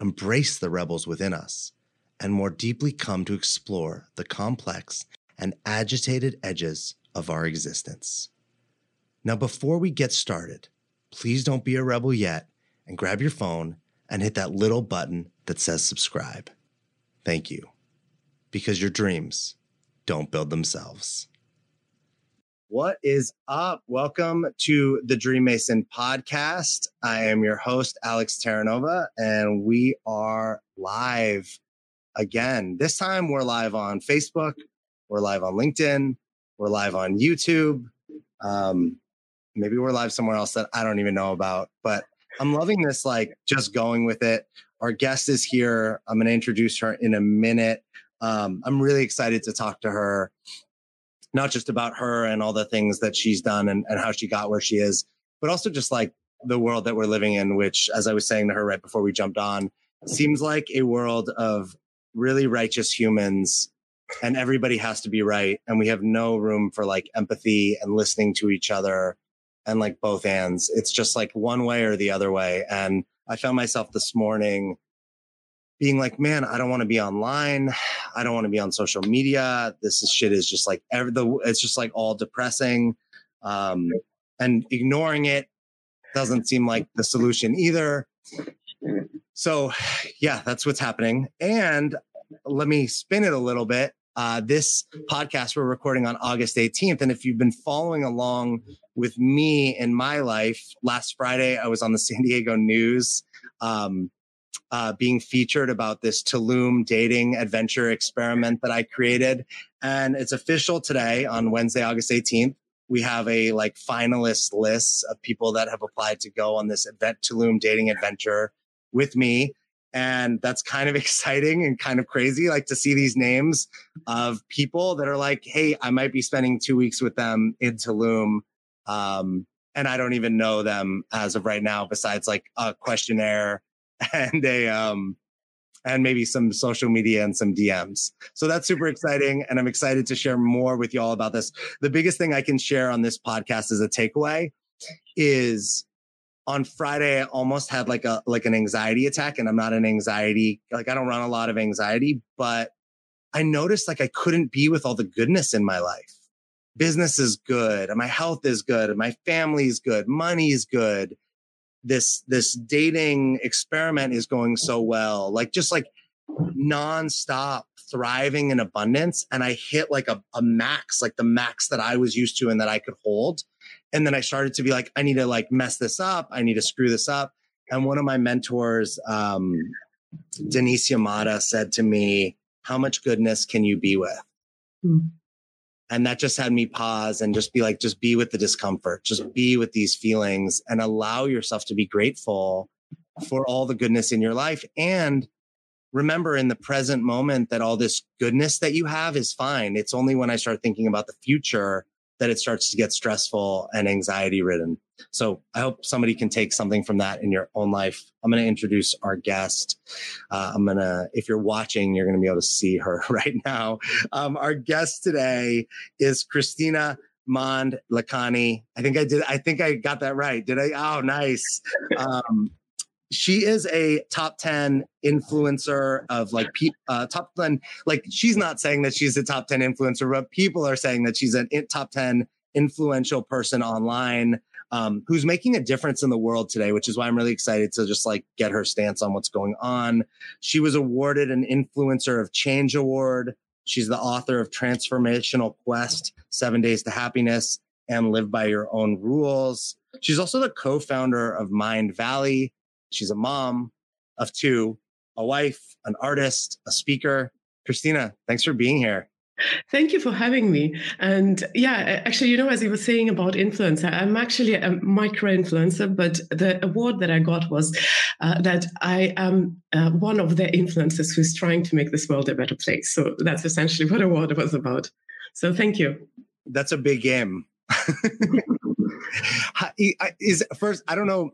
embrace the rebels within us, and more deeply come to explore the complex and agitated edges of our existence. Now, before we get started, please don't be a rebel yet and grab your phone and hit that little button that says subscribe. Thank you. Because your dreams don't build themselves. What is up? Welcome to the Dream Mason podcast. I am your host, Alex Terranova, and we are live again. This time we're live on Facebook, we're live on LinkedIn, we're live on YouTube. Um, maybe we're live somewhere else that I don't even know about, but I'm loving this, like just going with it. Our guest is here. I'm going to introduce her in a minute. Um, I'm really excited to talk to her not just about her and all the things that she's done and, and how she got where she is, but also just like the world that we're living in, which, as I was saying to her right before we jumped on, seems like a world of really righteous humans and everybody has to be right. And we have no room for like empathy and listening to each other and like both ends. It's just like one way or the other way. And I found myself this morning being like, man, I don't want to be online. I don't want to be on social media. This is, shit is just like every the it's just like all depressing. Um, and ignoring it doesn't seem like the solution either. So, yeah, that's what's happening. And let me spin it a little bit. Uh, this podcast we're recording on August 18th. And if you've been following along with me in my life, last Friday I was on the San Diego News. Um, uh, being featured about this Tulum dating adventure experiment that I created. And it's official today on Wednesday, August 18th. We have a like finalist list of people that have applied to go on this event Tulum dating adventure with me. And that's kind of exciting and kind of crazy, like to see these names of people that are like, Hey, I might be spending two weeks with them in Tulum. Um, and I don't even know them as of right now, besides like a questionnaire and a um and maybe some social media and some DMs. So that's super exciting. And I'm excited to share more with you all about this. The biggest thing I can share on this podcast as a takeaway is on Friday, I almost had like a, like an anxiety attack and I'm not an anxiety, like I don't run a lot of anxiety, but I noticed like I couldn't be with all the goodness in my life. Business is good. My health is good. My family is good. Money is good this this dating experiment is going so well like just like nonstop thriving in abundance and i hit like a, a max like the max that i was used to and that i could hold. And then i started to be like i need to like mess this up. I need to screw this up. And one of my mentors um denise yamada said to me how much goodness can you be with? Mm and that just had me pause and just be like just be with the discomfort just be with these feelings and allow yourself to be grateful for all the goodness in your life. And remember in the present moment that all this goodness that you have is fine. It's only when i start thinking about the future that it starts to get stressful and anxiety ridden. So I hope somebody can take something from that in your own life. I'm going to introduce our guest. Uh, I'm going to, if you're watching, you're going to be able to see her right now. Um, our guest today is Christina Mond Lacani. I think I did. I think I got that right. Did I? Oh, nice. Um, she is a top 10 influencer of like uh, top 10 like she's not saying that she's a top 10 influencer but people are saying that she's a top 10 influential person online um, who's making a difference in the world today which is why i'm really excited to just like get her stance on what's going on. She was awarded an influencer of change award. She's the author of transformational quest seven days to happiness and live by your own rules. She's also the co-founder of Mindvalley She's a mom of two, a wife, an artist, a speaker. Kristina, thanks for being here. Thank you for having me. And yeah, actually, you know, as you were saying about influencer, I'm actually a micro influencer, but the award that I got was uh, that I am uh, one of the influencers who's trying to make this world a better place. So that's essentially what the award was about. So thank you. That's a big game. is first, I don't know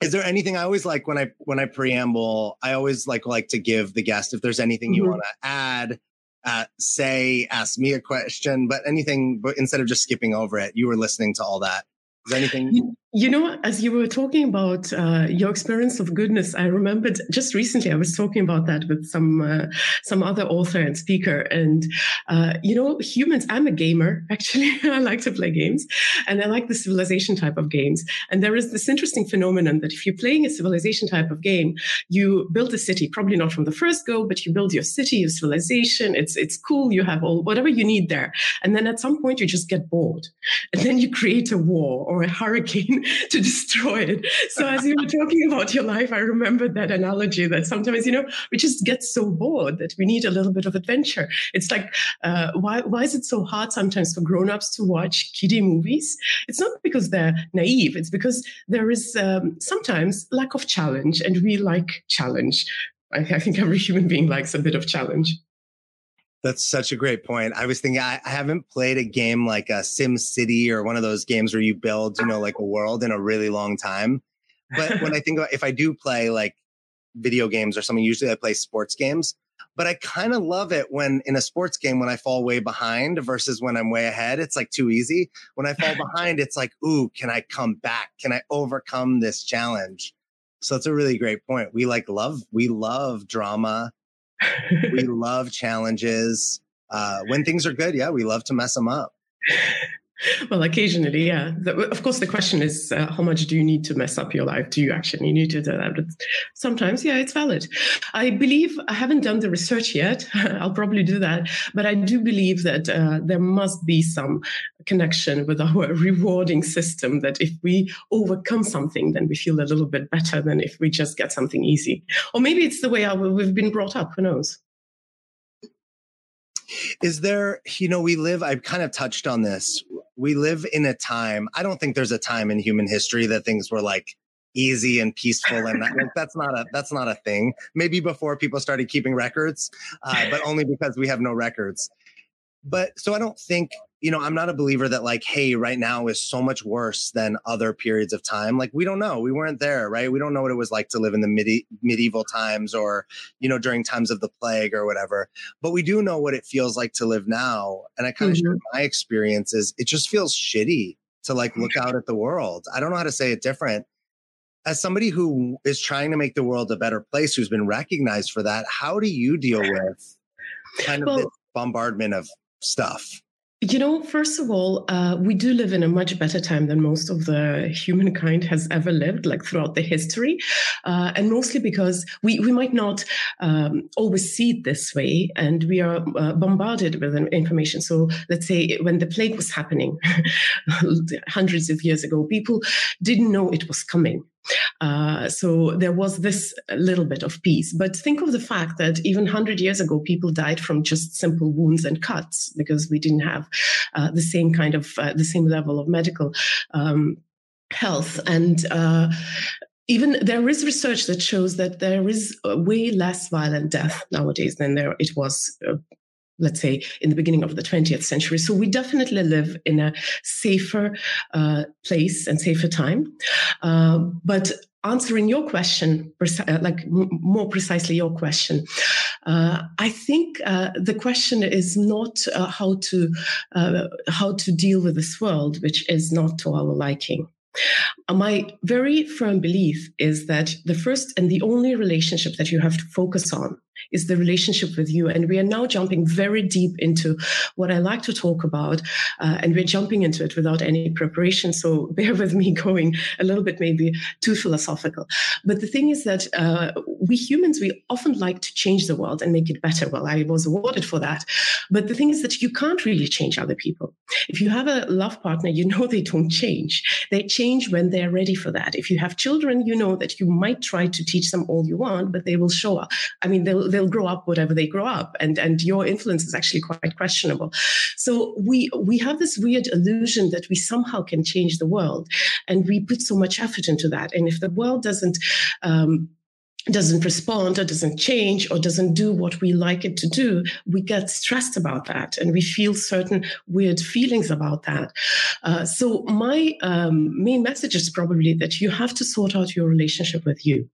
is there anything i always like when i when i preamble i always like like to give the guest if there's anything you mm-hmm. want to add uh, say, ask me a question, but anything, but instead of just skipping over it, you were listening to all that. Is there anything? You know, as you were talking about uh, your experience of goodness, I remembered just recently I was talking about that with some uh, some other author and speaker. And uh, you know, humans. I'm a gamer actually. I like to play games, and I like the civilization type of games. And there is this interesting phenomenon that if you're playing a civilization type of game, you build a city. Probably not from the first go, but you build your city, your civilization. It's it's cool. You have all whatever you need there, and then at some point you just get bored, and then you create a war or a hurricane to destroy it. So as you were talking about your life, I remembered that analogy that sometimes, you know, we just get so bored that we need a little bit of adventure. It's like, uh, why, why is it so hard sometimes for grown-ups to watch kiddie movies? It's not because they're naive. It's because there is um, sometimes lack of challenge and we like challenge. I, I think every human being likes a bit of challenge. That's such a great point. I was thinking I, I haven't played a game like uh, a Sim City or one of those games where you build, you know, like a world in a really long time. But when I think about if I do play like video games or something, usually I play sports games. But I kind of love it when in a sports game when I fall way behind versus when I'm way ahead. It's like too easy. When I fall behind, it's like, ooh, can I come back? Can I overcome this challenge? So it's a really great point. We like love, we love drama we love challenges. Uh, when things are good, yeah, we love to mess them up. Well, occasionally, yeah. Of course, the question is, uh, how much do you need to mess up your life? Do you actually need to do that? But sometimes, yeah, it's valid. I believe I haven't done the research yet. I'll probably do that, but I do believe that uh, there must be some connection with our rewarding system. That if we overcome something, then we feel a little bit better than if we just get something easy. Or maybe it's the way our, we've been brought up. Who knows? Is there, you know, we live, I've kind of touched on this. We live in a time, I don't think there's a time in human history that things were like easy and peaceful and that, like, that's not a that's not a thing. Maybe before people started keeping records uh, but only because we have no records but so i don't think you know, I'm not a believer that like, hey, right now is so much worse than other periods of time. Like, we don't know. We weren't there, right? We don't know what it was like to live in the midi- medieval times or, you know, during times of the plague or whatever. But we do know what it feels like to live now. And I kind of mm-hmm. share my experiences. It just feels shitty to like look out at the world. I don't know how to say it different. As somebody who is trying to make the world a better place, who's been recognized for that, how do you deal with kind of well, this bombardment of stuff? You know, first of all, uh, we do live in a much better time than most of the humankind has ever lived, like throughout the history, uh, and mostly because we we might not um, always see it this way, and we are uh, bombarded with information. So, let's say when the plague was happening hundreds of years ago, people didn't know it was coming. Uh, so there was this little bit of peace. But think of the fact that even 100 years ago, people died from just simple wounds and cuts because we didn't have uh, the same kind of, uh, the same level of medical um, health. And uh, even there is research that shows that there is way less violent death nowadays than there it was uh, let's say in the beginning of the 20th century. So we definitely live in a safer uh, place and safer time. Uh, but answering your question uh, like more precisely your question uh, i think uh, the question is not uh, how to how to deal with this world which is not to our liking. My very firm belief is that the first and the only relationship that you have to focus on is the relationship with you. And we are now jumping very deep into what I like to talk about. Uh, and we're jumping into it without any preparation. So bear with me going a little bit maybe too philosophical. But the thing is that uh, we humans, we often like to change the world and make it better. Well, I was awarded for that. But the thing is that you can't really change other people. If you have a love partner, you know they don't change. They change when they're ready for that. If you have children, you know that you might try to teach them all you want, but they will show up. I mean, they'll they'll grow up whatever they grow up, and and your influence is actually quite questionable. So we we have this weird illusion that we somehow can change the world, and we put so much effort into that. And if the world doesn't um, doesn't respond or doesn't change or doesn't do what we like it to do, we get stressed about that and we feel certain weird feelings about that. Uh, so, my um, main message is probably that you have to sort out your relationship with you.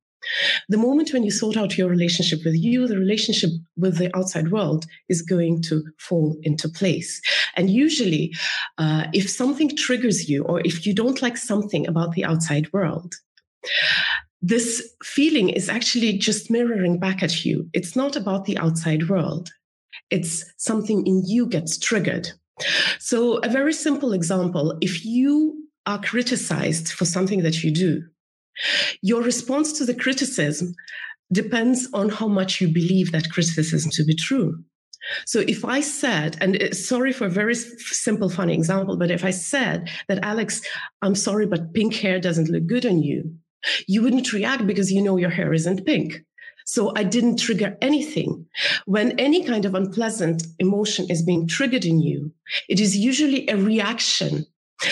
The moment when you sort out your relationship with you, the relationship with the outside world is going to fall into place. And usually, uh, if something triggers you or if you don't like something about the outside world, this feeling is actually just mirroring back at you. It's not about the outside world. It's something in you gets triggered. So, a very simple example if you are criticized for something that you do, your response to the criticism depends on how much you believe that criticism to be true. So if I said, and uh, sorry for a very simple, funny example, but if I said that, Alex, I'm sorry, but pink hair doesn't look good on you, you wouldn't react because you know your hair isn't pink. So I didn't trigger anything. When any kind of unpleasant emotion is being triggered in you, it is usually a reaction.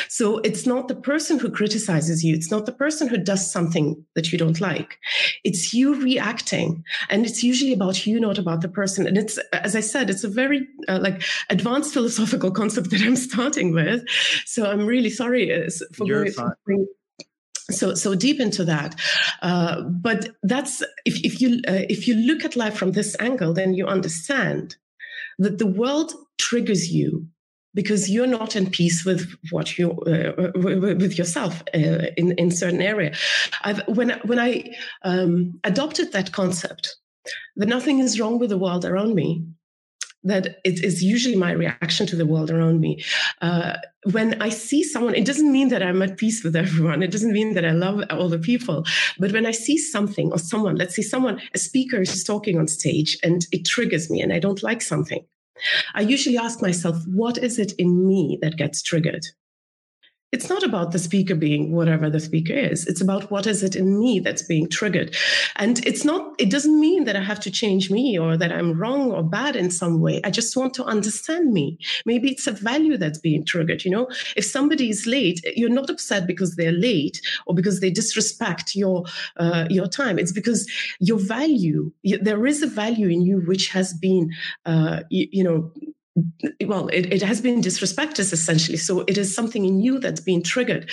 So it's not the person who criticizes you. It's not the person who does something that you don't like. It's you reacting. And it's usually about you, not about the person. And it's, as I said, it's a very uh, like advanced philosophical concept that I'm starting with. So I'm really sorry uh, for You're going, so so deep into that uh, but that's if, if you uh, if you look at life from this angle then you understand that the world triggers you because you're not in peace with what you uh, with yourself uh, in in certain area I've, when when i um, adopted that concept that nothing is wrong with the world around me that it is usually my reaction to the world around me. Uh, when I see someone, it doesn't mean that I'm at peace with everyone. It doesn't mean that I love all the people. But when I see something or someone, let's say someone, a speaker is talking on stage and it triggers me and I don't like something, I usually ask myself, what is it in me that gets triggered? It's not about the speaker being whatever the speaker is. It's about what is it in me that's being triggered. And it's not it doesn't mean that i have to change me or that i'm wrong or bad in some way. I just want to understand me. Maybe it's a value that's being triggered you know? If somebody is late you're not upset because they're late or because they disrespect your uh, your time. It's because your value there is a value in you which has been uh, you, you know well, it, it has been disrespected essentially. So it is something in you that's being triggered.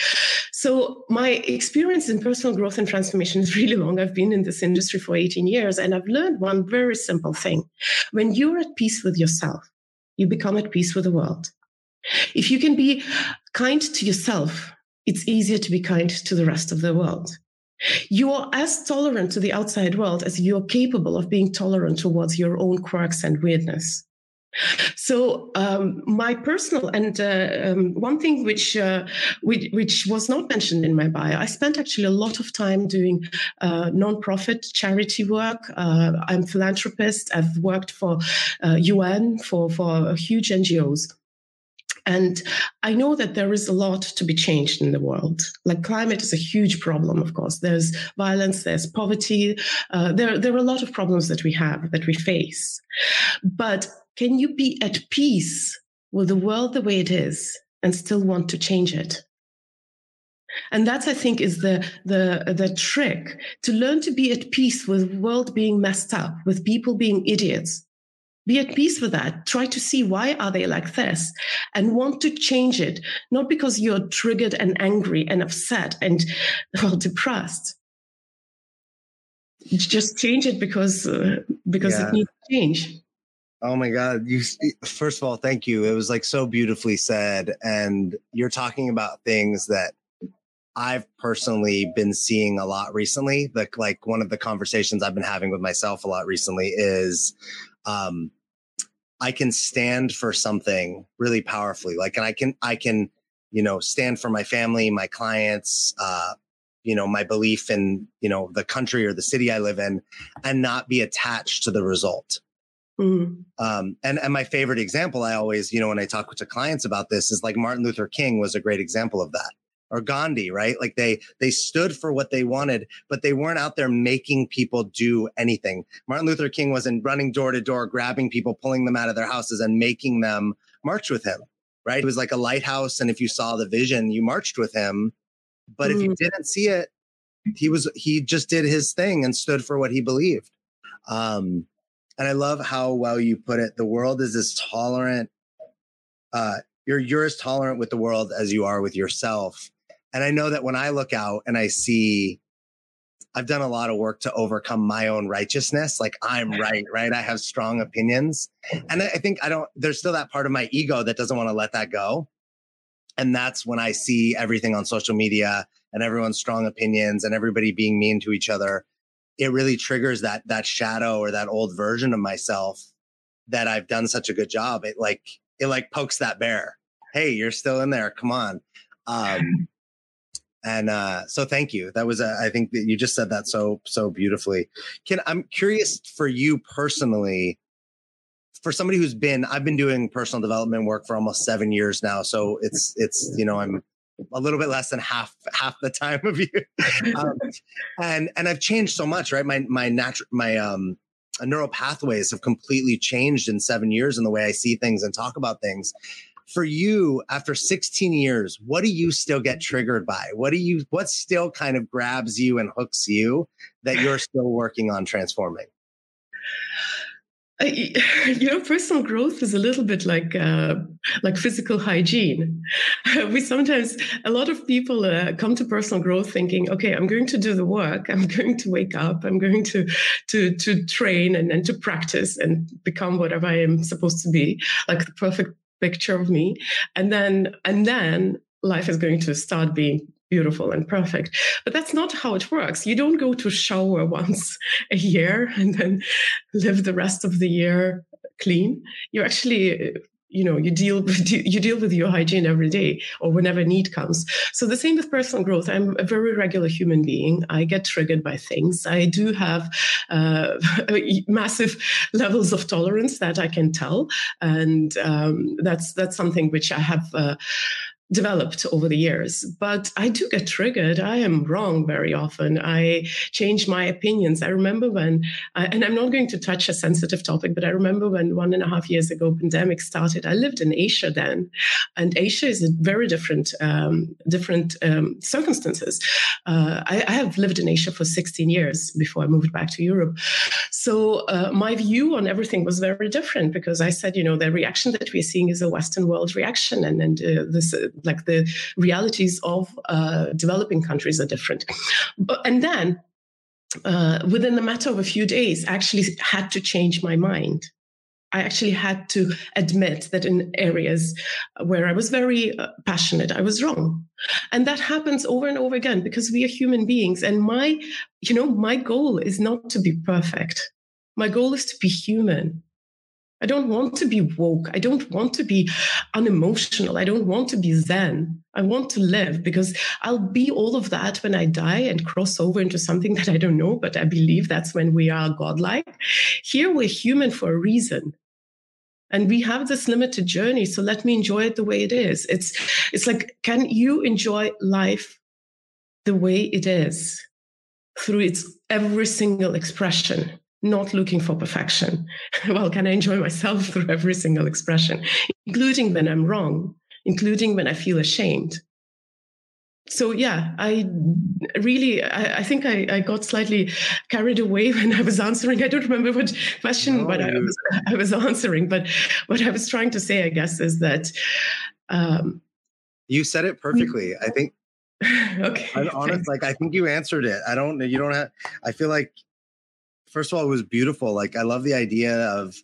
So my experience in personal growth and transformation is really long. I've been in this industry for 18 years and I've learned one very simple thing. When you're at peace with yourself, you become at peace with the world. If you can be kind to yourself, it's easier to be kind to the rest of the world. You are as tolerant to the outside world as you're capable of being tolerant towards your own quirks and weirdness. So um, my personal and uh, um, one thing which, uh, which, which was not mentioned in my bio, I spent actually a lot of time doing uh, nonprofit charity work. Uh, I'm a philanthropist. I've worked for UN uh, for for huge NGOs. And I know that there is a lot to be changed in the world. Like climate is a huge problem, of course. There's violence, there's poverty. Uh, there, there are a lot of problems that we have, that we face. But can you be at peace with the world the way it is and still want to change it? And that's, I think, is the, the, the trick to learn to be at peace with world being messed up, with people being idiots. Be at peace with that. Try to see why are they like this and want to change it, not because you're triggered and angry and upset and well, depressed. Just change it because, uh, because yeah. it needs to change. Oh my God. You first of all, thank you. It was like so beautifully said. And you're talking about things that I've personally been seeing a lot recently. Like like one of the conversations I've been having with myself a lot recently is um I can stand for something really powerfully. Like and I can I can, you know, stand for my family, my clients, uh, you know, my belief in, you know, the country or the city I live in and not be attached to the result Mm-hmm. Um, and, and my favorite example, I always, you know, when I talk to clients about this is like Martin Luther King was a great example of that. Or Gandhi, right? Like they they stood for what they wanted, but they weren't out there making people do anything. Martin Luther King wasn't running door to door, grabbing people, pulling them out of their houses and making them march with him, right? It was like a lighthouse and if you saw the vision, you marched with him. But mm. if you mm. didn't see it, he was he just did his thing and stood for what he believed. Um and I love how well you put it. The world is as tolerant uh you're you're as tolerant with the world as you are with yourself and I know that when I look out and I see, I've done a lot of work to overcome my own righteousness. Like I'm right, right? I have strong opinions. And I think I don't, there's still that part of my ego that doesn't want to let that go. And that's when I see everything on social media and everyone's strong opinions and everybody being mean to each other. It really triggers that, that shadow or that old version of myself that I've done such a good job. It like, it like pokes that bear. Hey, you're still in there. Come on. Um, and uh, so thank you. That was I think that you just said that so so beautifully. Ken i'm curious for you personally for somebody who's been i've been doing personal development work for almost seven years now so it's it's you know i'm a little bit less than half half the time of you. Um, and and i've changed so much right? My my natural my um neural pathways have completely changed in seven years in the way i see things and talk about things for you after 16 years what do you still get triggered by? What do you what still kind of grabs you and hooks you that you're still working on transforming? You know personal growth is a little bit like uh, like physical hygiene. We sometimes a lot of people uh, come to personal growth thinking okay i'm going to do the work i'm going to wake up i'm going to to to train and, and to practice and become whatever i am supposed to be like the perfect picture of me. And then and then life is going to start being beautiful and perfect. But that's not how it works. You don't go to shower once a year and then live the rest of the year clean. You actually you know you deal with you deal with your hygiene every day or whenever need comes. So the same with personal growth. I'm a very regular human being. I get triggered by things. I do have uh, massive levels of tolerance that i can tell. And um, that's that's something which i have uh, developed over the years. But I do get triggered. I am wrong very often. I change my opinions. I remember when, uh, and I'm not going to touch a sensitive topic, but I remember when one and a half years ago pandemic started. I lived in Asia then, and Asia is a very different, um, different um, circumstances. Uh, I, I, have lived in Asia for 16 years before I moved back to Europe. So uh, my view on everything was very different because I said, you know, the reaction that we're seeing is a Western world reaction, and and uh, this like the realities of uh, developing countries are different. But, and then uh, within a matter of a few days, I actually had to change my mind. I actually had to admit that in areas where I was very uh, passionate, I was wrong. And that happens over and over again because we are human beings. And my, you know, my goal is not to be perfect. My goal is to be human. I don't want to be woke. I don't want to be unemotional. I don't want to be Zen. I want to live because I'll be all of that when I die and cross over into something that I don't know, but I believe that's when we are godlike. Here we're human for a reason. And we have this limited journey. So let me enjoy it the way it is. It's it's like, can you enjoy life the way it is through its every single expression? Not looking for perfection. well, can I enjoy myself through every single expression, including when I'm wrong, including when I feel ashamed? So yeah, I really, I, I think I, I, got slightly carried away when I was answering. I don't remember what question, no, but I was, I was answering. But what I was trying to say, I guess, is that um, you said it perfectly. I think okay. I'm honest, like I think you answered it. I don't. You don't have. I feel like first of all, it was beautiful. Like I love the idea of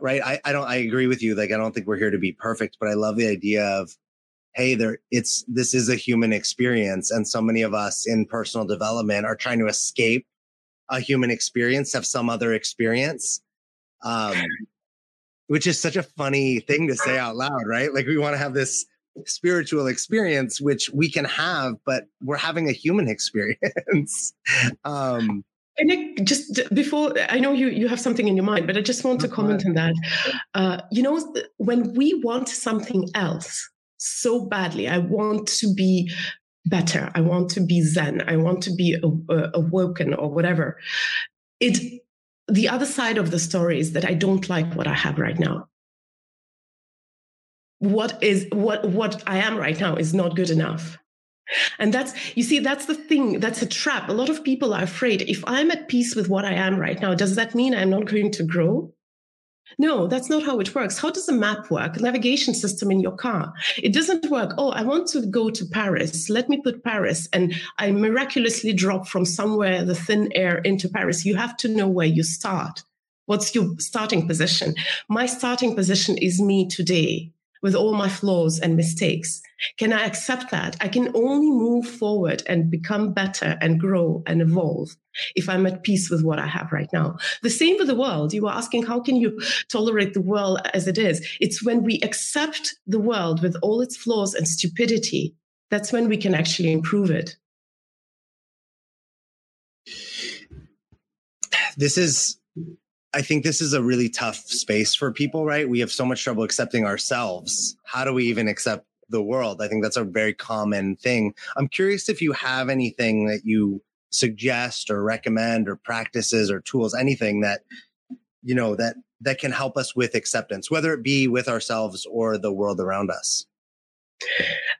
right. I, I don't I agree with you. Like I don't think we're here to be perfect, but I love the idea of hey, there it's this is a human experience. And so many of us in personal development are trying to escape a human experience, have some other experience. Um, which is such a funny thing to say out loud, right? Like we want to have this spiritual experience which we can have but we're having a human experience um Nick, just before I know you you have something in your mind, but I just want to comment on that. Uh, you know, when we want something else, so badly. I want to be better. I want to be Zen. I want to be awoken or whatever. It, the other side of the story is that I don't like what I have right now. What is what what I am right now is not good enough. And that's, you see, that's the thing. That's a trap. A lot of people are afraid if I'm at peace with what I am right now, does that mean I'm not going to grow? No, that's not how it works. How does a map work? A navigation system in your car. It doesn't work. Oh, I want to go to Paris. Let me put Paris. And I miraculously drop from somewhere the thin air into Paris. You have to know where you start. What's your starting position? My starting position is me today with all my flaws and mistakes? Can I accept that? I can only move forward and become better and grow and evolve if I'm at peace with what I have right now. The same with the world. You were asking, how can you tolerate the world as it is? It's when we accept the world with all its flaws and stupidity, that's when we can actually improve it. This is I think this is a really tough space for people, right? We have so much trouble accepting ourselves. How do we even accept the world? I think that's a very common thing. I'm curious if you have anything that you suggest or recommend or practices or tools, anything that, you know, that, that can help us with acceptance, whether it be with ourselves or the world around us.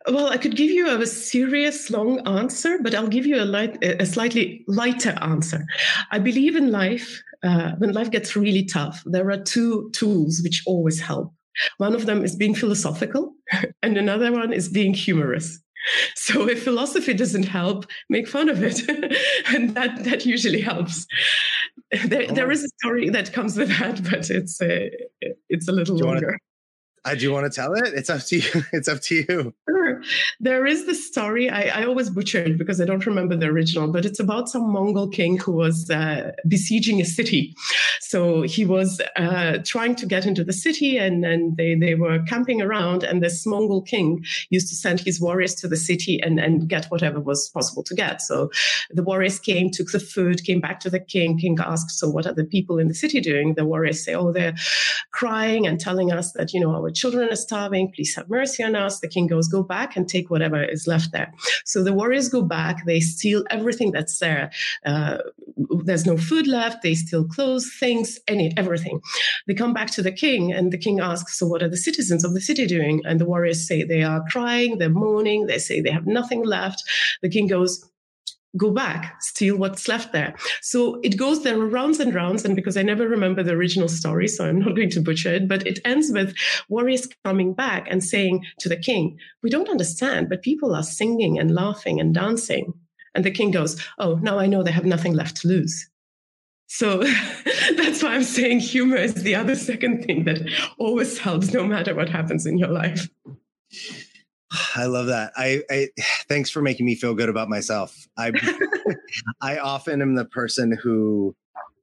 Well, I could give you a serious long answer, but I'll give you a light, a slightly lighter answer. I believe in life uh, when life gets really tough, there are two tools which always help. One of them is being philosophical, and another one is being humorous. So if philosophy doesn't help, make fun of it, and that that usually helps. There, oh. there is a story that comes with that, but it's a, it's a little longer. I do want to tell it. It's up to you. It's up to you. Sure. There is this story. I, I, always butchered because I don't remember the original, but it's about some Mongol king who was uh, besieging a city. So he was uh, trying to get into the city, and, they, they were camping around. And this Mongol king used to send his warriors to the city and, and get whatever was possible to get. So the warriors came, took the food, came back to the king. King asked, "So what are the people in the city doing?" The warriors say, "Oh, they're crying and telling us that you know our children are starving. Please have mercy on us. The king goes, Go back and take whatever is left there. So the warriors go back. They steal everything that's there. Uh, there's no food left. They steal clothes, things, any, everything. They come back to the king, and the king asks, So what are the citizens of the city doing? And the warriors say they are crying, they're mourning, they say they have nothing left. The king goes, go back, steal what's left there. So it goes there rounds and rounds. And because I never remember the original story, so I'm not going to butcher it, but it ends with warriors coming back and saying to the king, We don't understand, but people are singing and laughing and dancing. And the king goes, Oh, now I know they have nothing left to lose. So that's why I'm saying humor is the other second thing that always helps no matter what happens in your life. I love that. I, I thanks for making me feel good about myself. I I often am the person who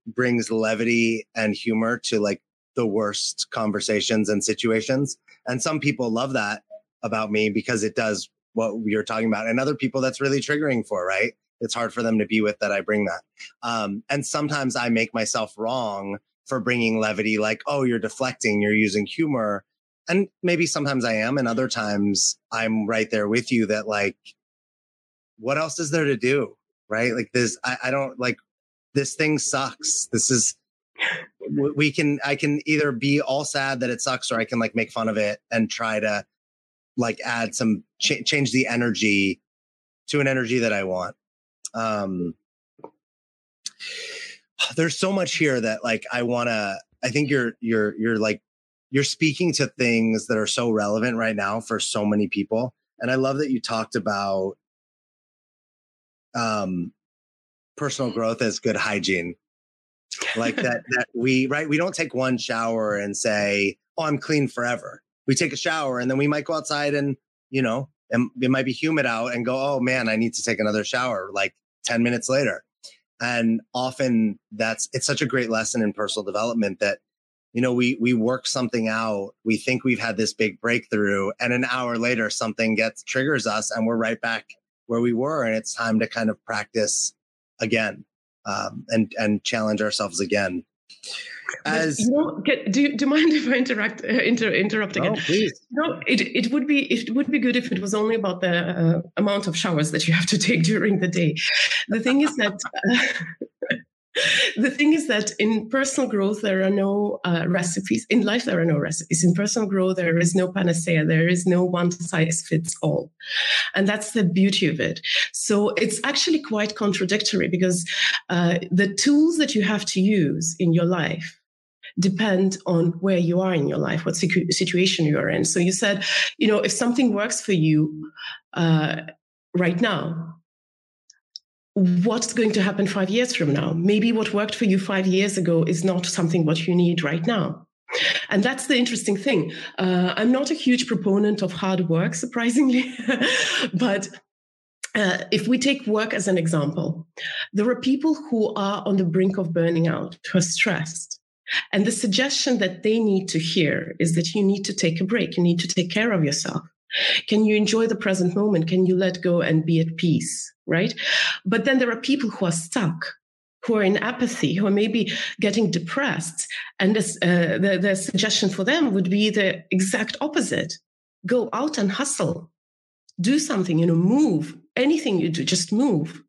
brings levity and humor to like the worst conversations and situations. And some people love that about me because it does what you're talking about. And other people that's really triggering for, right? It's hard for them to be with that I bring that. Um, and sometimes I make myself wrong for bringing levity, like, oh, you're deflecting, you're using humor and maybe sometimes I am, and other times I'm right there with you that like, what else is there to do? Right? Like this, I, I don't like this thing sucks. This is, we can, I can either be all sad that it sucks or I can like make fun of it and try to like add some, ch- change the energy to an energy that I want. Um, there's so much here that like I want to, I think you're, you're, you're like you're speaking to things that are so relevant right now for so many people. And I love that you talked about um, personal growth as good hygiene. Like that, that we, right? We don't take one shower and say, oh, I'm clean forever. We take a shower and then we might go outside and, you know, and it might be humid out and go, oh man, I need to take another shower like 10 minutes later. And often that's, it's such a great lesson in personal development that you know, we, we work something out. We think we've had this big breakthrough and an hour later something gets triggers us and we're right back where we were. And it's time to kind of practice again, um, and, and challenge ourselves again. as you know, get, do, do you mind if I interact uh, inter, interrupt again? Oh, please. No, it, it would be it would be good if it was only about the uh, amount of showers that you have to take during the day. The thing is that. Uh, the thing is that in personal growth there are no uh, recipes. In life there are no recipes. In personal growth there is no panacea. There is no one size fits all. And that's the beauty of it. So it's actually quite contradictory because uh, the tools that you have to use in your life depend on where you are in your life, what situ- situation you are in. So you said, you know, if something works for you uh, right now, what's going to happen five years from now? Maybe what worked for you five years ago is not something what you need right now. And that's the interesting thing. Uh, I'm not a huge proponent of hard work, surprisingly, but uh, if we take work as an example, there are people who are on the brink of burning out, who are stressed, and the suggestion that they need to hear is that you need to take a break. You need to take care of yourself. Can you enjoy the present moment? Can you let go and be at peace? Right. But then there are people who are stuck, who are in apathy, who are maybe getting depressed. And this, uh, the, the suggestion for them would be the exact opposite go out and hustle, do something, you know, move. Anything you do, just move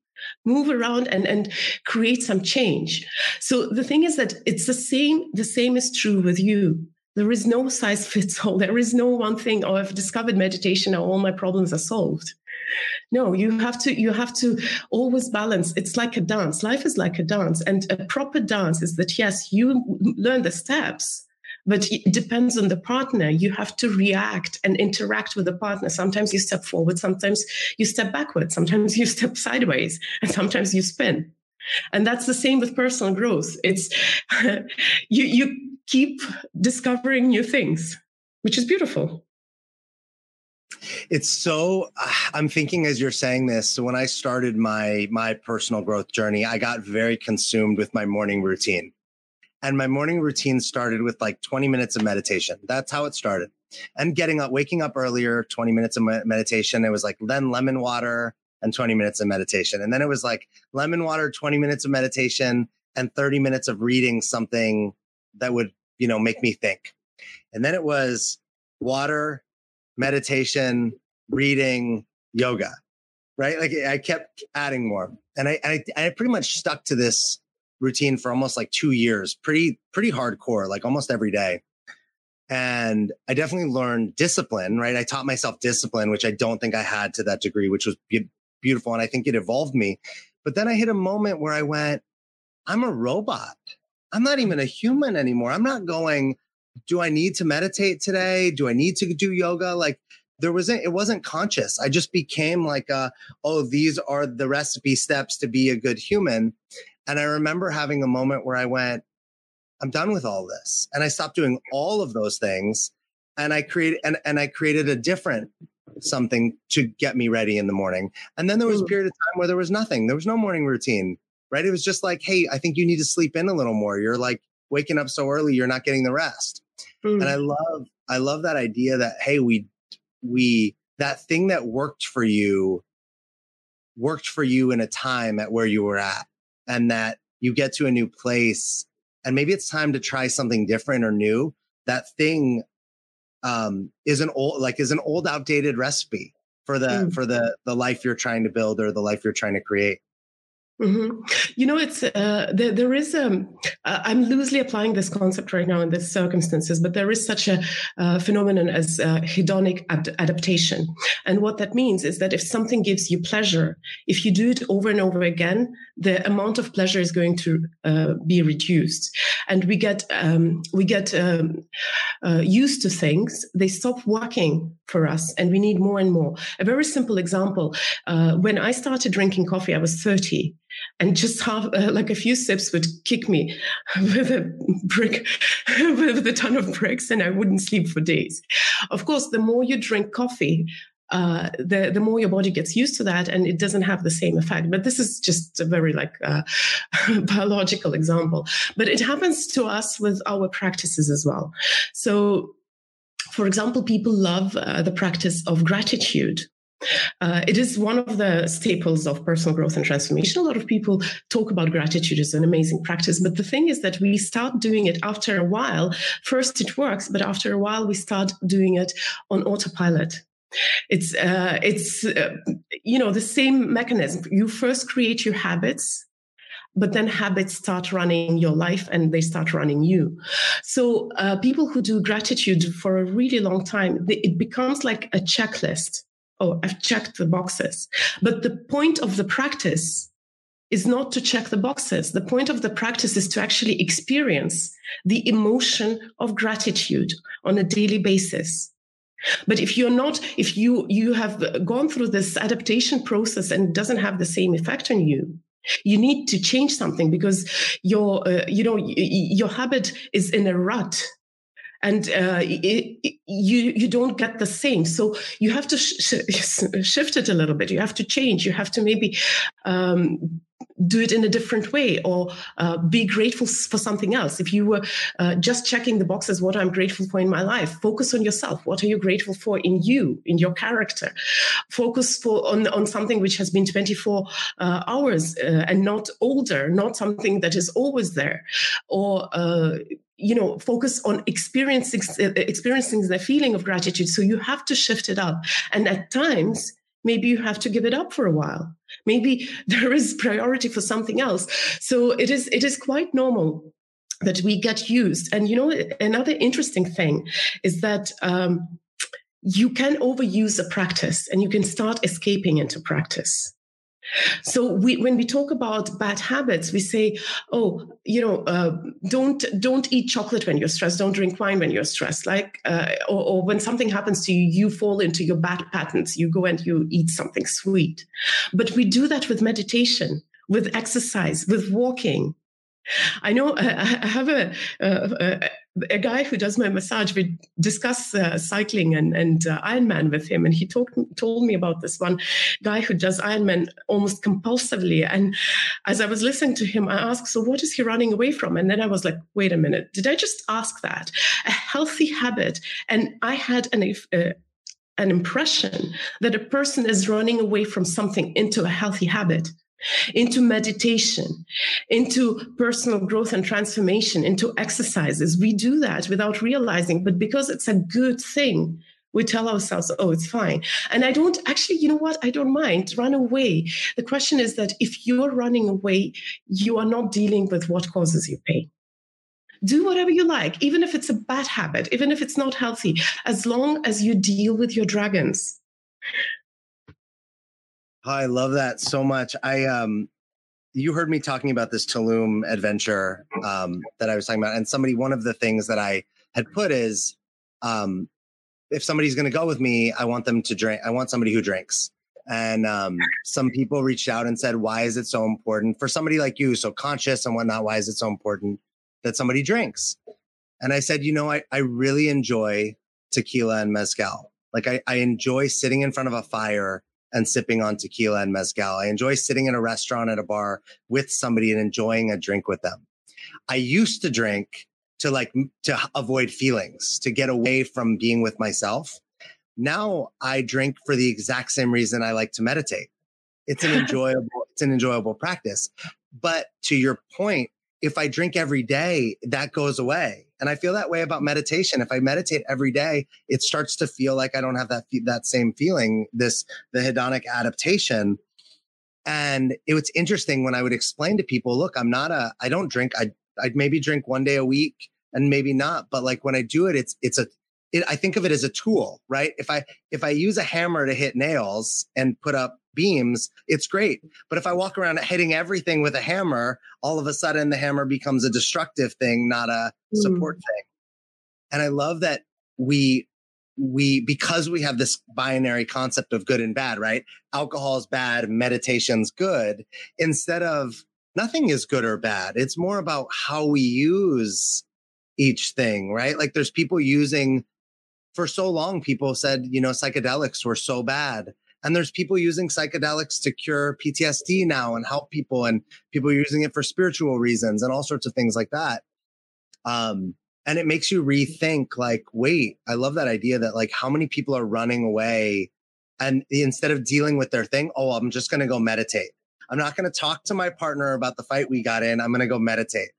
move around and, and create some change. So the thing is that it's the same, the same is true with you. There is no size fits all. There is no one thing, oh, I've discovered meditation, now all my problems are solved. No, you have to you have to always balance. It's like a dance. Life is like a dance. And a proper dance is that yes, you learn the steps, but it depends on the partner. You have to react and interact with the partner. Sometimes you step forward, sometimes you step backward, sometimes you step sideways, and sometimes you spin. And that's the same with personal growth. It's you you keep discovering new things, which is beautiful. It's so uh, I'm thinking as you're saying this. So when I started my my personal growth journey, I got very consumed with my morning routine. And my morning routine started with like 20 minutes of meditation. That's how it started. And getting up, waking up earlier, 20 minutes of meditation. It was like then lemon water and 20 minutes of meditation. And then it was like lemon water, 20 minutes of meditation and 30 minutes of reading something that would, you know, make me think. And then it was water, meditation, reading, yoga, right? Like I kept adding more. And I, I, I pretty much stuck to this routine for almost like two years, pretty, pretty hardcore, like almost every day. And I definitely learned discipline, right? I taught myself discipline, which I don't think I had to that degree, which was beautiful. And I think it evolved me. But then I hit a moment where I went, I'm a robot. I'm not even a human anymore. I'm not going, do I need to meditate today? Do I need to do yoga? Like there wasn't, it wasn't conscious. I just became like, a, oh, these are the recipe steps to be a good human. And I remember having a moment where I went, I'm done with all this. And I stopped doing all of those things. And I created and, and I created a different something to get me ready in the morning. And then there was a mm. period of time where there was nothing. There was no morning routine. Right. It was just like, hey, I think you need to sleep in a little more. You're like waking up so early, you're not getting the rest. Mm. And I love, I love that idea that, hey, we we that thing that worked for you worked for you in a time at where you were at and that you get to a new place and maybe it's time to try something different or new that thing um, is an old like is an old outdated recipe for the mm. for the the life you're trying to build or the life you're trying to create Mm-hmm. You know, it's uh, there, there is. Um, I'm loosely applying this concept right now in these circumstances, but there is such a uh, phenomenon as uh, hedonic ad- adaptation, and what that means is that if something gives you pleasure, if you do it over and over again, the amount of pleasure is going to uh, be reduced, and we get um, we get um, uh, used to things. They stop working for us, and we need more and more. A very simple example: uh, when I started drinking coffee, I was 30 and just half uh, like a few sips would kick me with a brick with a ton of bricks and i wouldn't sleep for days of course the more you drink coffee uh, the the more your body gets used to that, and it doesn't have the same effect. But this is just a very like uh, biological example. But it happens to us with our practices as well. So, for example, people love uh, the practice of gratitude Uh, it is one of the staples of personal growth and transformation. A lot of people talk about gratitude as an amazing practice, but the thing is that we start doing it after a while. First, it works, but after a while, we start doing it on autopilot. It's uh, it's uh, you know the same mechanism. You first create your habits, but then habits start running your life and they start running you. So uh, people who do gratitude for a really long time, it becomes like a checklist oh, I've checked the boxes. But the point of the practice is not to check the boxes. The point of the practice is to actually experience the emotion of gratitude on a daily basis. But if you're not, if you, you have gone through this adaptation process and doesn't have the same effect on you, you need to change something because your, uh, you know, your habit is in a rut and uh, it, you you don't get the same. So you have to sh- sh- shift it a little bit. You have to change. You have to maybe um, do it in a different way or uh, be grateful for something else. If you were uh, just checking the boxes, what I'm grateful for in my life, focus on yourself. What are you grateful for in you, in your character? Focus for on, on something which has been 24 uh, hours uh, and not older, not something that is always there. Or uh, you know focus on experiencing experiencing the feeling of gratitude so you have to shift it up and at times maybe you have to give it up for a while maybe there is priority for something else. So it is it is quite normal that we get used. And you know another interesting thing is that um, you can overuse a practice and you can start escaping into practice so we, when we talk about bad habits, we say, "Oh, you know, uh, don't don't eat chocolate when you're stressed. Don't drink wine when you're stressed. Like, uh, or, or, when something happens to you, you fall into your bad patterns. You go and you eat something sweet. But we do that with meditation, with exercise, with walking. I know I have a, a, guy who does my massage. We discuss uh, cycling and, and uh, Ironman with him, and he talked told me about this one guy who does Ironman almost compulsively. And as I was listening to him, I asked, "So what is he running away from?" And then I was like, "Wait a minute, did I just ask that? A healthy habit?" And I had an uh, an impression that a person is running away from something into a healthy habit into meditation, into personal growth and transformation, into exercises. We do that without realizing, but because it's a good thing, we tell ourselves, oh, it's fine. And I don't actually, you know what? I don't mind. Run away. The question is that if you're running away, you are not dealing with what causes you pain. Do whatever you like, even if it's a bad habit, even if it's not healthy, as long as you deal with your dragons. I love that so much. I um you heard me talking about this Tulum adventure um that I was talking about and somebody one of the things that I had put is um if somebody's going to go with me, I want them to drink I want somebody who drinks. And um, some people reached out and said, "Why is it so important for somebody like you, so conscious and whatnot? Why is it so important that somebody drinks?" And I said, "You know, I I really enjoy tequila and mezcal. Like I, I enjoy sitting in front of a fire and sipping on tequila and mezcal. I enjoy sitting in a restaurant at a bar with somebody and enjoying a drink with them. I used to drink to like to avoid feelings, to get away from being with myself. Now I drink for the exact same reason I like to meditate. It's an enjoyable it's an enjoyable practice. But to your point, if I drink every day, that goes away. And I feel that way about meditation. If I meditate every day, it starts to feel like I don't have that that same feeling, this the hedonic adaptation. And it was interesting when I would explain to people, look, I'm not a I don't drink. I I'd maybe drink one day a week and maybe not, but like when I do it, it's it's a it, I think of it as a tool, right? If I if I use a hammer to hit nails and put up beams, it's great. But if I walk around hitting everything with a hammer, all of a sudden the hammer becomes a destructive thing, not a mm. support thing. And I love that we we because we have this binary concept of good and bad, right? Alcohol is bad, meditation's good. Instead of nothing is good or bad. It's more about how we use each thing, right? Like there's people using for so long, people said, you know, psychedelics were so bad. And there's people using psychedelics to cure PTSD now and help people, and people using it for spiritual reasons and all sorts of things like that. Um, and it makes you rethink, like, wait, I love that idea that like how many people are running away and instead of dealing with their thing, oh, I'm just going to go meditate. I'm not going to talk to my partner about the fight we got in. I'm going to go meditate.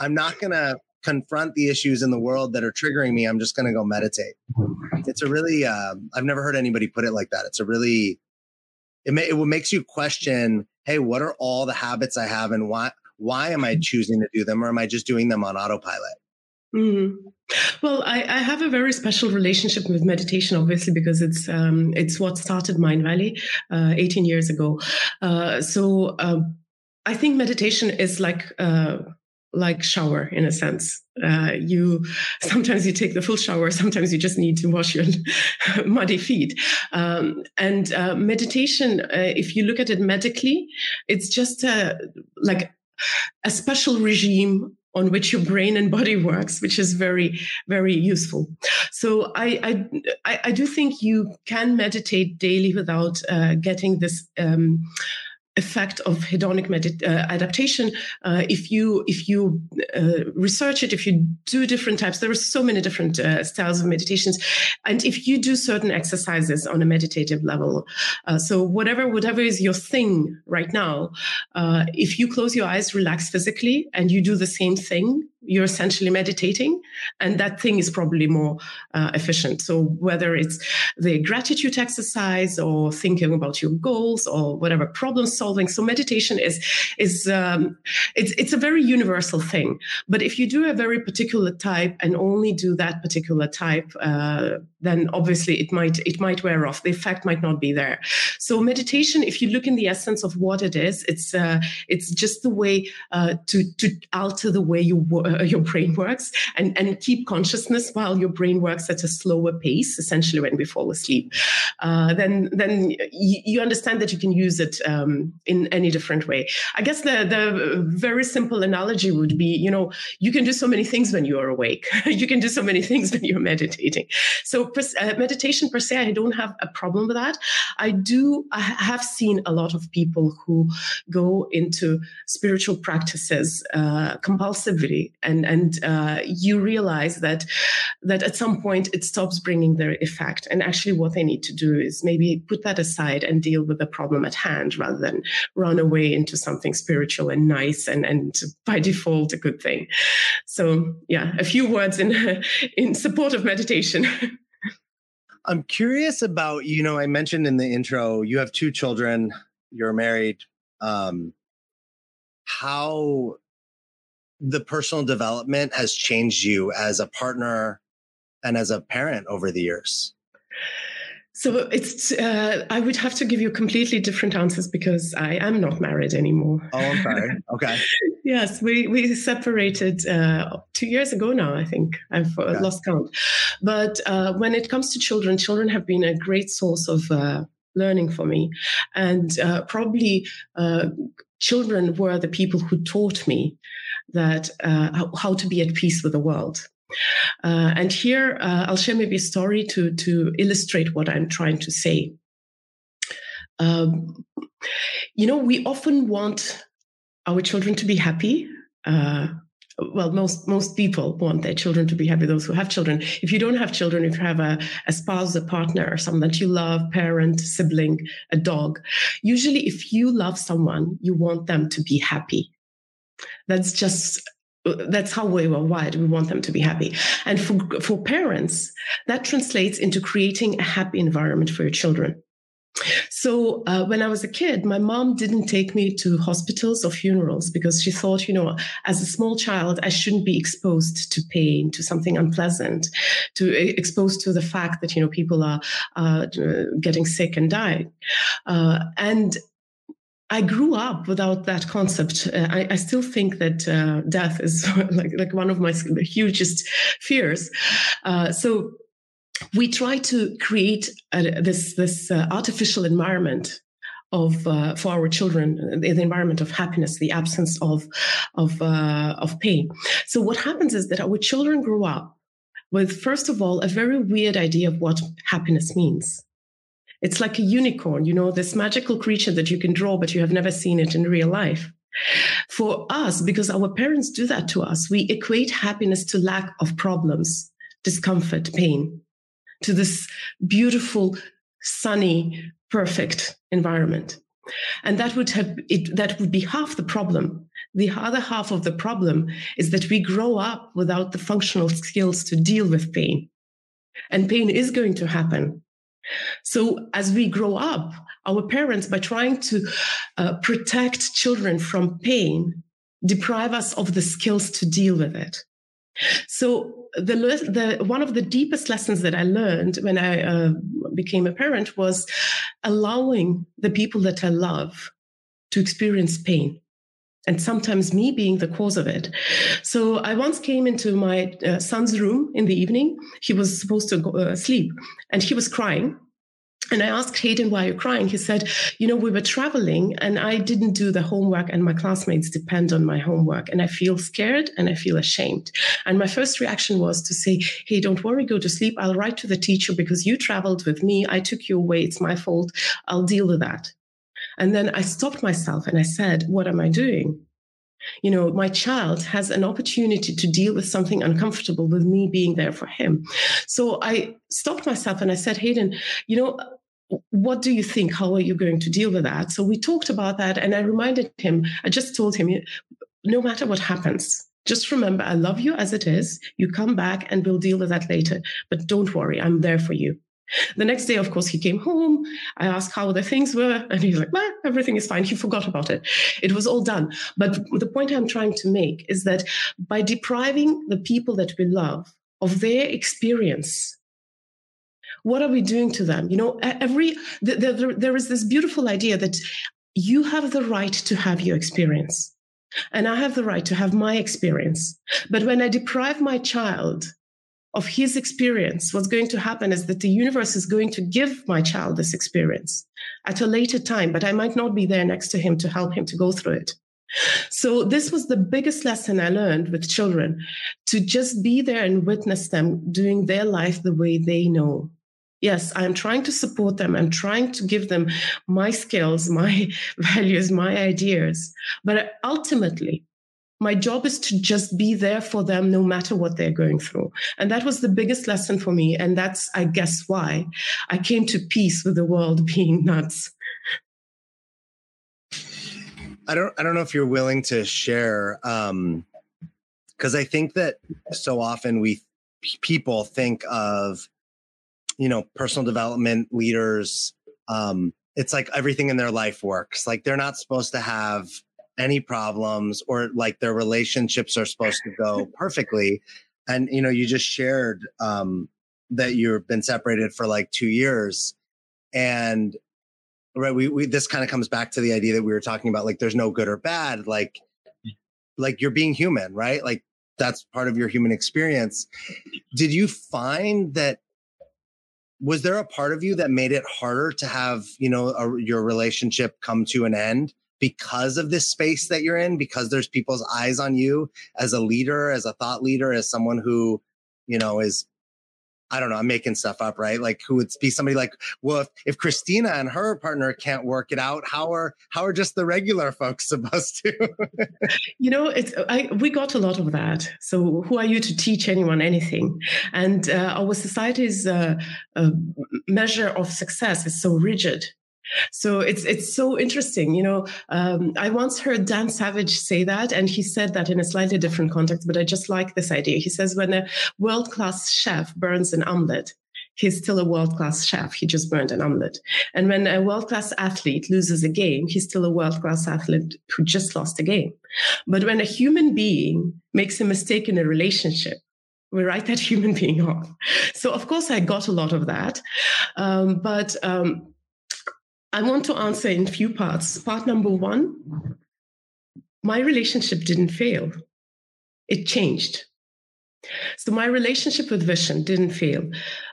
I'm not going to confront the issues in the world that are triggering me. I'm just going to go meditate. It's a really, uh, I've never heard anybody put it like that. It's a really, it, may, it makes you question, hey, what are all the habits I have and why, why am I choosing to do them or am I just doing them on autopilot? Mm. Well, I, I, have a very special relationship with meditation, obviously, because it's um, it's what started Mindvalley uh, 18 years ago. Uh, so uh, I think meditation is like uh, like shower in a sense. Uh, you sometimes you take the full shower, sometimes you just need to wash your muddy feet. Um, and uh, meditation, if you look at it medically, it's just like a special regime on which your brain and body works, which is very, very useful. So I, I, I do think you can meditate daily without uh, getting this. Um, effect of hedonic medit- uh, adaptation. Uh, if you if you uh, research it if you do different types there are so many different uh, styles of meditations. And if you do certain exercises on a meditative level uh, so whatever whatever is your thing right now uh, if you close your eyes relax physically and you do the same thing you're essentially meditating and that thing is probably more uh, efficient. So whether it's the gratitude exercise or thinking about your goals or whatever problem solving. So meditation is is um, it's it's a very universal thing. But if you do a very particular type and only do that particular type uh, then obviously it might it might wear off. The effect might not be there. So meditation if you look in the essence of what it is it's uh, it's just the way uh, to to alter the way you work uh, your brain works and, and keep consciousness while your brain works at a slower pace, essentially when we fall asleep, uh, then then you, you, understand that you can use it um, in any different way. I guess the the very simple analogy would be, you know, you can do so many things when you are awake. you can do so many things when you're meditating. So uh, meditation per se, I don't have a problem with that. I do. I have seen a lot of people who go into spiritual practices uh, compulsively and and uh, you realize that that at some point it stops bringing their effect. And actually what they need to do is maybe put that aside and deal with the problem at hand rather than run away into something spiritual and nice and and by default a good thing. So yeah a few words in in support of meditation. I'm curious about you know i mentioned in the intro you have two children you're married um how the personal development has changed you as a partner and as a parent over the years? So it's uh, I would have to give you completely different answers because I am not married anymore. Oh, I'm sorry. Okay. yes, we we separated uh, two years ago now. I think I've uh, okay. lost count. But uh, when it comes to children, children have been a great source of uh, learning for me, and uh, probably children were the people who taught me that uh, how to be at peace with the world. Uh, and here uh, I'll share maybe a story to to illustrate what I'm trying to say. Um, you know, we often want our children to be happy. Uh, well, most most people want their children to be happy. Those who have children. If you don't have children, if you have a, a spouse, a partner, someone that you love, parent, sibling, a dog, usually, if you love someone, you want them to be happy. That's just that's how we were wired. We want them to be happy. And for, for parents, that translates into creating a happy environment for your children. So uh, when I was a kid, my mom didn't take me to hospitals or funerals because she thought, you know, as a small child, I shouldn't be exposed to pain, to something unpleasant, to exposed to the fact that you know people are uh, getting sick and dying. Uh, and I grew up without that concept. Uh, I, I, still think that uh, death is like, like one of my hugest fears. Uh, so we try to create this this uh, artificial environment of uh, for our children, the environment of happiness, the absence of of uh, of pain. So what happens is that our children grow up with first of all a very weird idea of what happiness means it's like a unicorn, you know, this magical creature that you can draw, but you have never seen it in real life. For us, because our parents do that to us, we equate happiness to lack of problems, discomfort, pain, to this beautiful sunny, perfect environment. And that would have it, that would be half the problem. The other half of the problem is that we grow up without the functional skills to deal with pain. And pain is going to happen. So as we grow up, our parents, by trying to uh, protect children from pain, deprive us of the skills to deal with it. So the, the one of the deepest lessons that I learned when I uh, became a parent was allowing the people that I love to experience pain. And sometimes me being the cause of it. So I once came into my uh, son's room in the evening. He was supposed to go, uh, sleep and he was crying and I asked Hayden, why are you crying? He said, you know, we were traveling and I didn't do the homework and my classmates depend on my homework. And I feel scared and I feel ashamed. And my first reaction was to say, hey, don't worry, go to sleep. I'll write to the teacher because you traveled with me. I took you away. It's my fault. I'll deal with that. And then I stopped myself and I said, what am I doing? You know, my child has an opportunity to deal with something uncomfortable with me being there for him. So I stopped myself and I said, Hayden, you know, what do you think? How are you going to deal with that? So we talked about that. And I reminded him, I just told him, no matter what happens, just remember, I love you as it is. You come back and we'll deal with that later. But don't worry, I'm there for you. The next day, of course, he came home. I asked how the things were, and he's like, well, everything is fine. He forgot about it. It was all done. But the point I'm trying to make is that by depriving the people that we love of their experience, what are we doing to them? You know, every the, the, there is this beautiful idea that you have the right to have your experience, and I have the right to have my experience. But when I deprive my child of his experience, what's going to happen is that the universe is going to give my child this experience at a later time, but I might not be there next to him to help him to go through it. So this was the biggest lesson I learned with children to just be there and witness them doing their life the way they know. Yes, I'm trying to support them. I'm trying to give them my skills, my values, my ideas. But ultimately, my job is to just be there for them no matter what they're going through. And that was the biggest lesson for me. And that's, I guess, why I came to peace with the world being nuts. I don't I don't know if you're willing to share um because I think that so often we people think of you know personal development leaders um it's like everything in their life works like they're not supposed to have any problems or like their relationships are supposed to go perfectly. And, you know, you just shared, um, that you've been separated for like two years and right we, we this kind of comes back to the idea that we were talking about like there's no good or bad like like you're being human right? Like that's part of your human experience. Did you find that was there a part of you that made it harder to have you know a, your relationship come to an end because of this space that you're in, because there's people's eyes on you as a leader, as a thought leader, as someone who, you know, is, I don't know, I'm making stuff up, right? Like who would be somebody like, well, if, if Kristina and her partner can't work it out, how are, how are just the regular folks supposed to? you know, it's, I, we got a lot of that. So who are you to teach anyone anything? And uh, our society's uh, uh, measure of success is so rigid so it's it's so interesting. You know, um, I once heard Dan Savage say that, and he said that in a slightly different context, but I just like this idea. He says when a world class chef burns an omelet, he's still a world class chef. He just burned an omelet. And when a world class athlete loses a game, he's still a world class athlete who just lost a game. But when a human being makes a mistake in a relationship, we write that human being off. So, of course, I got a lot of that. Um, but um, I want to answer in few parts. Part number one my relationship didn't fail, it changed. So my relationship with Vishen didn't fail,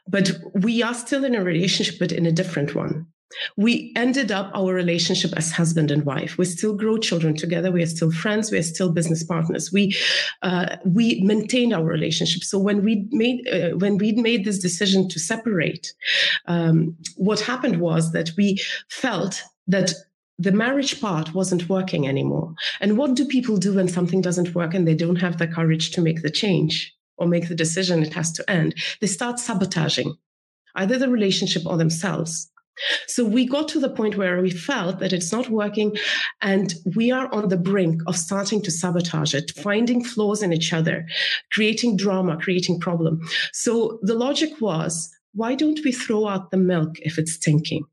but we are still in a relationship, but in a different one. We ended up our relationship as husband and wife. We still grow children together. We are still friends. We are still business partners. We uh, we maintained our relationship. So when we made uh, when we made this decision to separate, um, what happened was that we felt that the marriage part wasn't working anymore. And what do people do when something doesn't work and they don't have the courage to make the change or make the decision it has to end? They start sabotaging either the relationship or themselves. So we got to the point where we felt that it's not working and we are on the brink of starting to sabotage it, finding flaws in each other, creating drama, creating problem. So the logic was, why don't we throw out the milk if it's stinking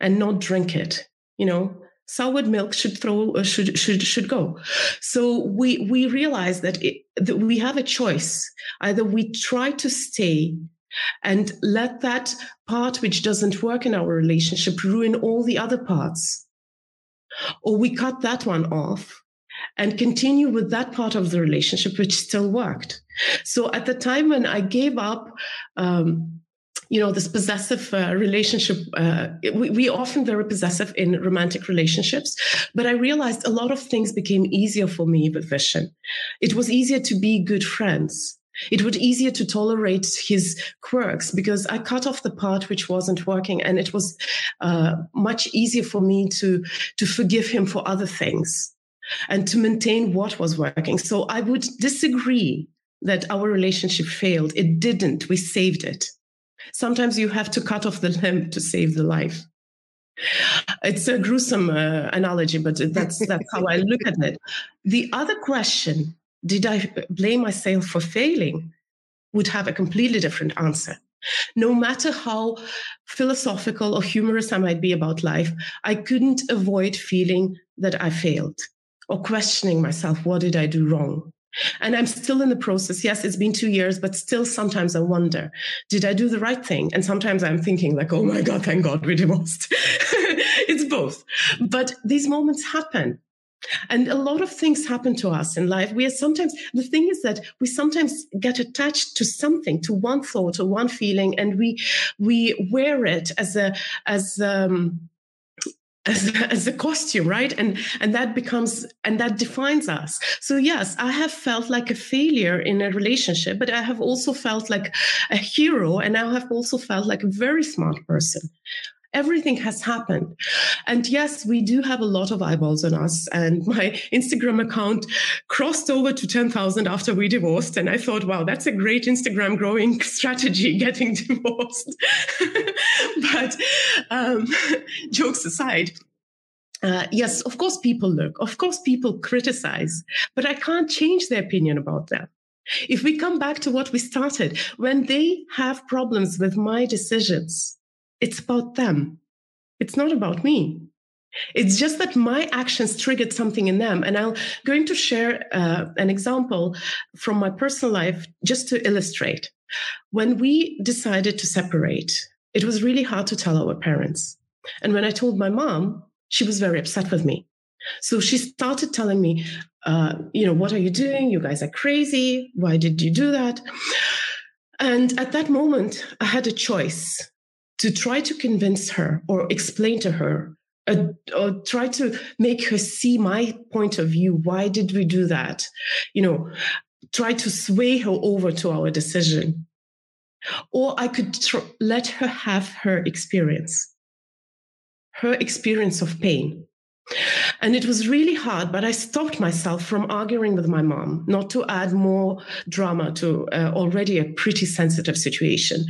and not drink it? You know, soured milk should throw should should should go so we we realize that, it, that we have a choice either we try to stay and let that part which doesn't work in our relationship ruin all the other parts. Or we cut that one off and continue with that part of the relationship which still worked. So at the time when I gave up, um, you know, this possessive uh, relationship, uh, we, we often very possessive in romantic relationships, but I realized a lot of things became easier for me with Vishen. It was easier to be good friends. It would easier to tolerate his quirks because I cut off the part which wasn't working, and it was uh, much easier for me to to forgive him for other things and to maintain what was working. So I would disagree that our relationship failed. It didn't. We saved it. Sometimes you have to cut off the limb to save the life. It's a gruesome uh, analogy, but that's that's how I look at it. The other question did I blame myself for failing? Would have a completely different answer. No matter how philosophical or humorous I might be about life, I couldn't avoid feeling that I failed or questioning myself, what did I do wrong? And I'm still in the process. Yes, it's been two years, but still sometimes I wonder, did I do the right thing? And sometimes I'm thinking, like, oh my God, thank God we divorced. it's both. But these moments happen. And a lot of things happen to us in life. We are sometimes, the thing is that we sometimes get attached to something, to one thought or one feeling, and we, we wear it as a, as, um, as, as a costume, right? And and that becomes and that defines us. So yes, I have felt like a failure in a relationship, but I have also felt like a hero, and I have also felt like a very smart person everything has happened. And yes, we do have a lot of eyeballs on us. And my Instagram account crossed over to 10,000 after we divorced. And I thought, wow, that's a great Instagram growing strategy, getting divorced. but um, jokes aside, uh, yes, of course, people look, of course, people criticize, but I can't change their opinion about them. If we come back to what we started, when they have problems with my decisions, it's about them. It's not about me. It's just that my actions triggered something in them. And I'm going to share uh, an example from my personal life just to illustrate. When we decided to separate, it was really hard to tell our parents. And when I told my mom, she was very upset with me. So she started telling me, uh, you know, what are you doing? You guys are crazy. Why did you do that? And at that moment, I had a choice to try to convince her or explain to her uh, or try to make her see my point of view. Why did we do that? You know, try to sway her over to our decision. Or I could tr- let her have her experience, her experience of pain. And it was really hard, but I stopped myself from arguing with my mom, not to add more drama to uh, already a pretty sensitive situation.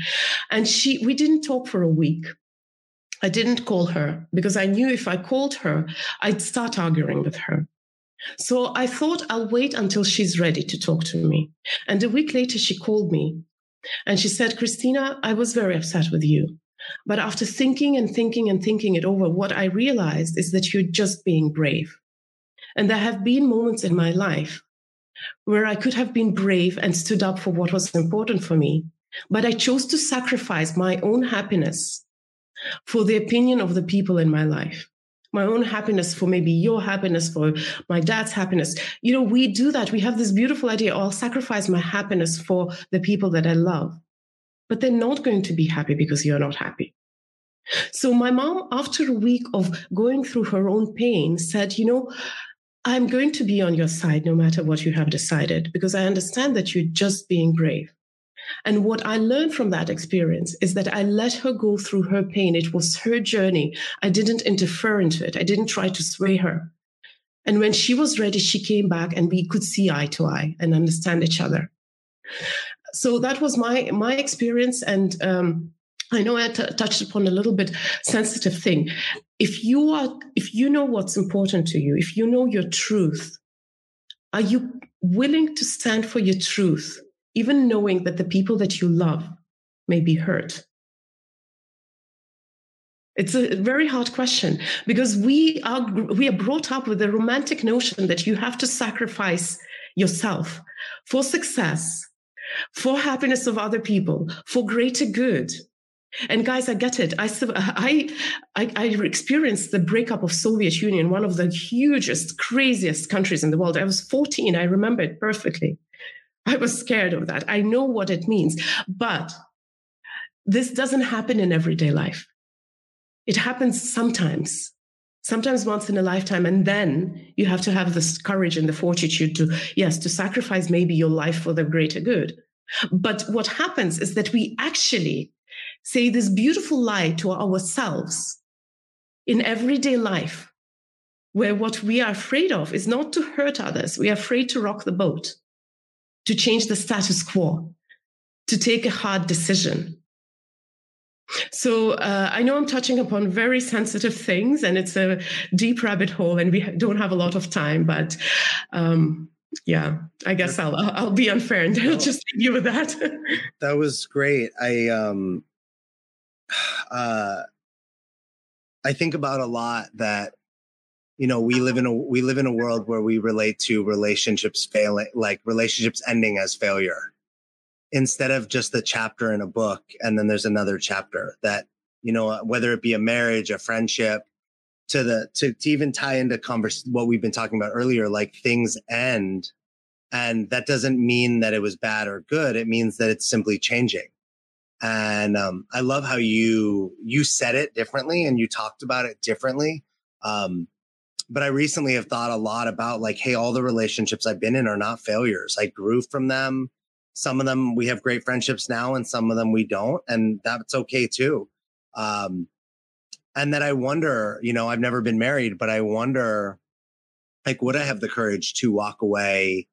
And she, we didn't talk for a week. I didn't call her because I knew if I called her, I'd start arguing with her. So I thought I'll wait until she's ready to talk to me. And a week later, she called me and she said, Kristina, I was very upset with you. But after thinking and thinking and thinking it over, what I realized is that you're just being brave. And there have been moments in my life where I could have been brave and stood up for what was important for me. But I chose to sacrifice my own happiness for the opinion of the people in my life. My own happiness for maybe your happiness, for my dad's happiness. You know, we do that. We have this beautiful idea I'll sacrifice my happiness for the people that I love but they're not going to be happy because you're not happy. So my mom, after a week of going through her own pain, said, you know, I'm going to be on your side no matter what you have decided, because I understand that you're just being brave. And what I learned from that experience is that I let her go through her pain. It was her journey. I didn't interfere into it. I didn't try to sway her. And when she was ready, she came back and we could see eye to eye and understand each other so that was my my experience and um, I know I t- touched upon a little bit sensitive thing. If you are, if you know what's important to you, if you know your truth, are you willing to stand for your truth, even knowing that the people that you love may be hurt? It's a very hard question because we are we are brought up with a romantic notion that you have to sacrifice yourself for success, for happiness of other people, for greater good. And guys, I get it. I, I, I, experienced the breakup of Soviet Union, one of the hugest, craziest countries in the world. I was 14. I remember it perfectly. I was scared of that. I know what it means. But this doesn't happen in everyday life. It happens sometimes, sometimes once in a lifetime. And then you have to have this courage and the fortitude to, yes, to sacrifice maybe your life for the greater good. But what happens is that we actually say this beautiful lie to ourselves in everyday life, where what we are afraid of is not to hurt others. We are afraid to rock the boat, to change the status quo, to take a hard decision. So uh, I know I'm touching upon very sensitive things, and it's a deep rabbit hole, and we don't have a lot of time. But um, yeah, I guess I'll I'll be unfair and I'll just leave you with that. that was great. I um, uh, I think about a lot that you know we live in a we live in a world where we relate to relationships failing, like relationships ending as failure instead of just the chapter in a book and then there's another chapter that you know whether it be a marriage a friendship to the to, to even tie into converse what we've been talking about earlier like things end and that doesn't mean that it was bad or good it means that it's simply changing. And um, i love how you you said it differently and you talked about it differently um, but i recently have thought a lot about like hey all the relationships i've been in are not failures. I grew from them some of them we have great friendships now and some of them we don't and that's okay too. Um and then i wonder you know i've never been married but i wonder like would i have the courage to walk away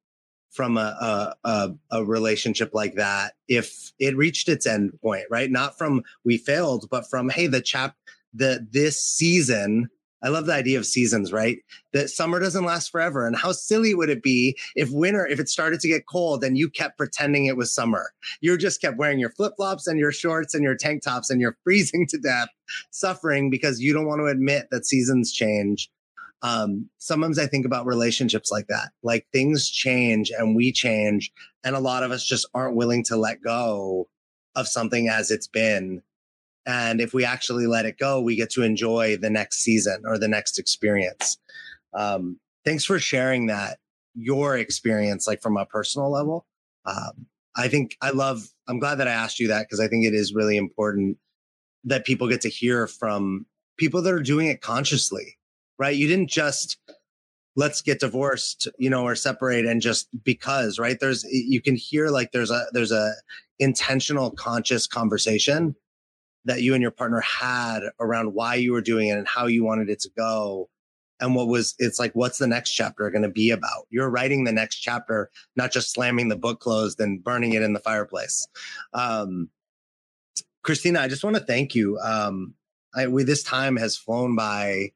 from a, a, a, a relationship like that if it reached its end point right? Not from we failed but from hey the chap the this season I love the idea of seasons, right? That summer doesn't last forever. And how silly would it be if winter, if it started to get cold and you kept pretending it was summer? You just kept wearing your flip flops and your shorts and your tank tops and you're freezing to death, suffering because you don't want to admit that seasons change. Um, sometimes I think about relationships like that, like things change and we change. And a lot of us just aren't willing to let go of something as it's been and if we actually let it go, we get to enjoy the next season or the next experience. Um, thanks for sharing that, your experience, like from a personal level. Um, I think I love, I'm glad that I asked you that because I think it is really important that people get to hear from people that are doing it consciously, right? You didn't just, let's get divorced you know or separate and just because right there's you can hear like there's a there's a intentional conscious conversation that you and your partner had around why you were doing it and how you wanted it to go and what was it's like what's the next chapter going to be about? You're writing the next chapter not just slamming the book closed and burning it in the fireplace. Um, kristina i just want to thank you. Um, I, we, this time has flown by.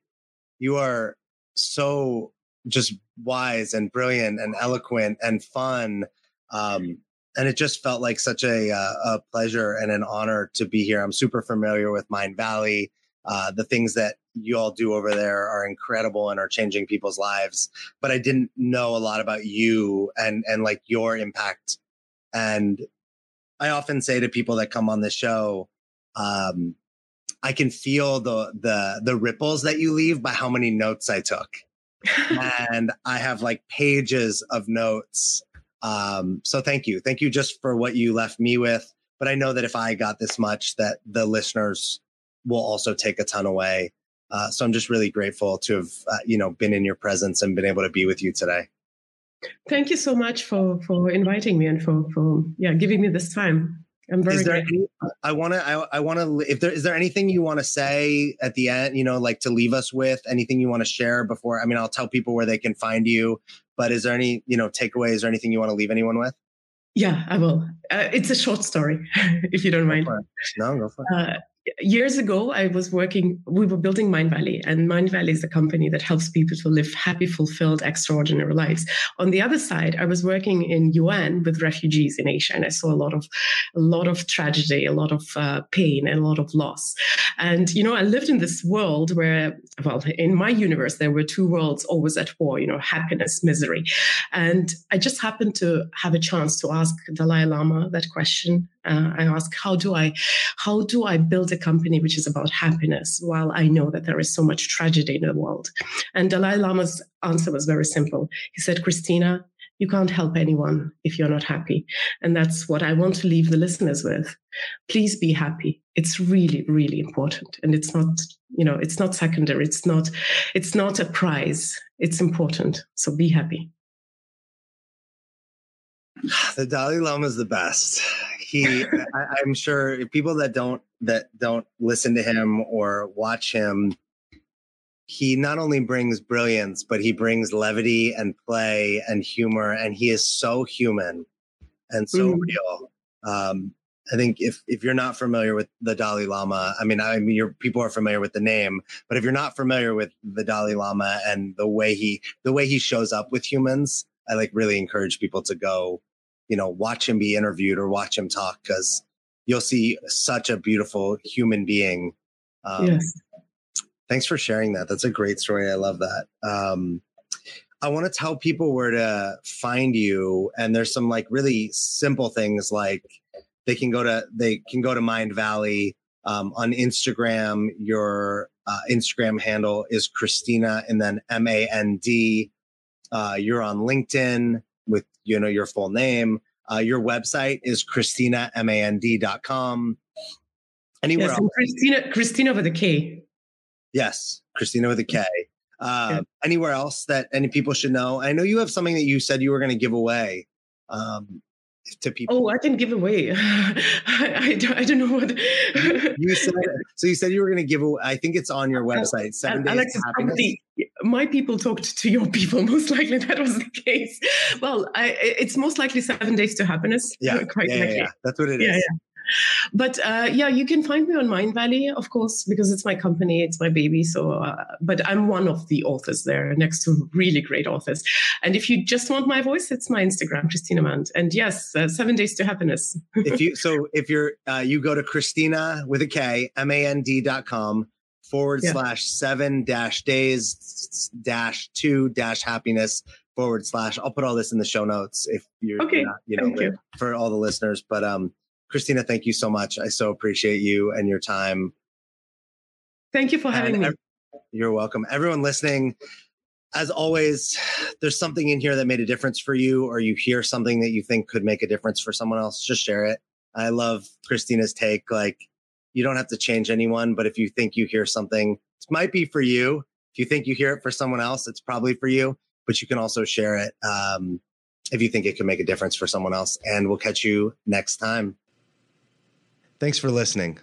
You are so just wise and brilliant and eloquent and fun. Um, and it just felt like such a, uh, a pleasure and an honor to be here. I'm super familiar with Mindvalley. Uh, the things that you all do over there are incredible and are changing people's lives. But I didn't know a lot about you and and like your impact. And I often say to people that come on the show, um, I can feel the the the ripples that you leave by how many notes I took. and I have like pages of notes um, so thank you. Thank you just for what you left me with. But I know that if I got this much, that the listeners will also take a ton away. Uh, so I'm just really grateful to have, uh, you know, been in your presence and been able to be with you today. Thank you so much for for inviting me and for for yeah giving me this time. I'm very. Is there any, I want to. I, I want to. If there is there anything you want to say at the end, you know, like to leave us with anything you want to share before. I mean, I'll tell people where they can find you. But is there any you know takeaways or anything you want to leave anyone with? Yeah, I will. Uh, it's a short story, if you don't mind. No, go for it. Uh, years ago, I was working, we were building Mindvalley, and Mindvalley is a company that helps people to live happy, fulfilled, extraordinary lives. On the other side, I was working in UN with refugees in Asia, and I saw a lot of, a lot of tragedy, a lot of uh, pain, and a lot of loss. And, you know, I lived in this world where, well, in my universe, there were two worlds always at war, you know, happiness, misery. And I just happened to have a chance to ask Dalai Lama that question uh, I ask, how do I, how do I build a company which is about happiness while I know that there is so much tragedy in the world? And Dalai Lama's answer was very simple. He said, Kristina, you can't help anyone if you're not happy. And that's what I want to leave the listeners with. Please be happy. It's really, really important. And it's not, you know, it's not secondary. It's not, it's not a prize. It's important. So be happy. The Dalai Lama is the best he I, am sure people that don't that don't listen to him or watch him he not only brings brilliance but he brings levity and play and humor and he is so human and so mm. real um, I think if if you're not familiar with the Dalai Lama, I mean, I mean, your people are familiar with the name, but if you're not familiar with the Dalai Lama and the way he the way he shows up with humans, I like really encourage people to go you know, watch him be interviewed or watch him talk because you'll see such a beautiful human being. Um, yes. Thanks for sharing that. That's a great story. I love that. Um, I want to tell people where to find you, and there's some like really simple things like they can go to they can go to Mindvalley um, on Instagram. Your uh, Instagram handle is Kristina, and then M A N D. Uh, you're on LinkedIn you know your full name. Uh, your website is kristinamand.com. Anywhere yes, else? Kristina, Kristina with a K. Yes, Kristina with a K. Uh, yeah. Anywhere else that any people should know? I know you have something that you said you were going to give away. Um, to people? Oh, I didn't give away. I, I, don't, I don't know what you said. So you said you were going to give away. I think it's on your website. Seven days Alex, probably, my people talked to your people. Most likely that was the case. Well, I, it's most likely seven days to happiness. Yeah, quite yeah, yeah, yeah, That's what it is. Yeah. But uh, yeah, you can find me on Mindvalley, of course, because it's my company, it's my baby. So, uh, but I'm one of the authors there, next to really great authors. And if you just want my voice, it's my Instagram, Kristina Mand. And yes, uh, Seven Days to Happiness. if you so, if you're uh, you go to Kristina with a K M A N D dot com forward yeah. slash seven dash days dash two dash happiness forward slash. I'll put all this in the show notes if you're okay. Not, you know, you. for all the listeners. But um, Kristina, thank you so much. I so appreciate you and your time. Thank you for having me. You're welcome. Everyone listening, as always, there's something in here that made a difference for you, or you hear something that you think could make a difference for someone else, just share it. I love Kristina's take. Like, you don't have to change anyone, but if you think you hear something, it might be for you. If you think you hear it for someone else, it's probably for you, but you can also share it um, if you think it can make a difference for someone else. And we'll catch you next time. Thanks for listening.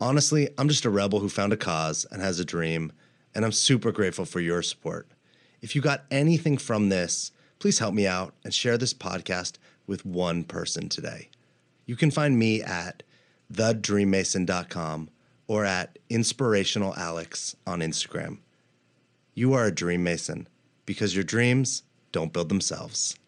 Honestly, I'm just a rebel who found a cause and has a dream, and I'm super grateful for your support. If you got anything from this, please help me out and share this podcast with one person today. You can find me at thedreammason.com or at inspirationalalex on Instagram. You are a dream mason because your dreams don't build themselves.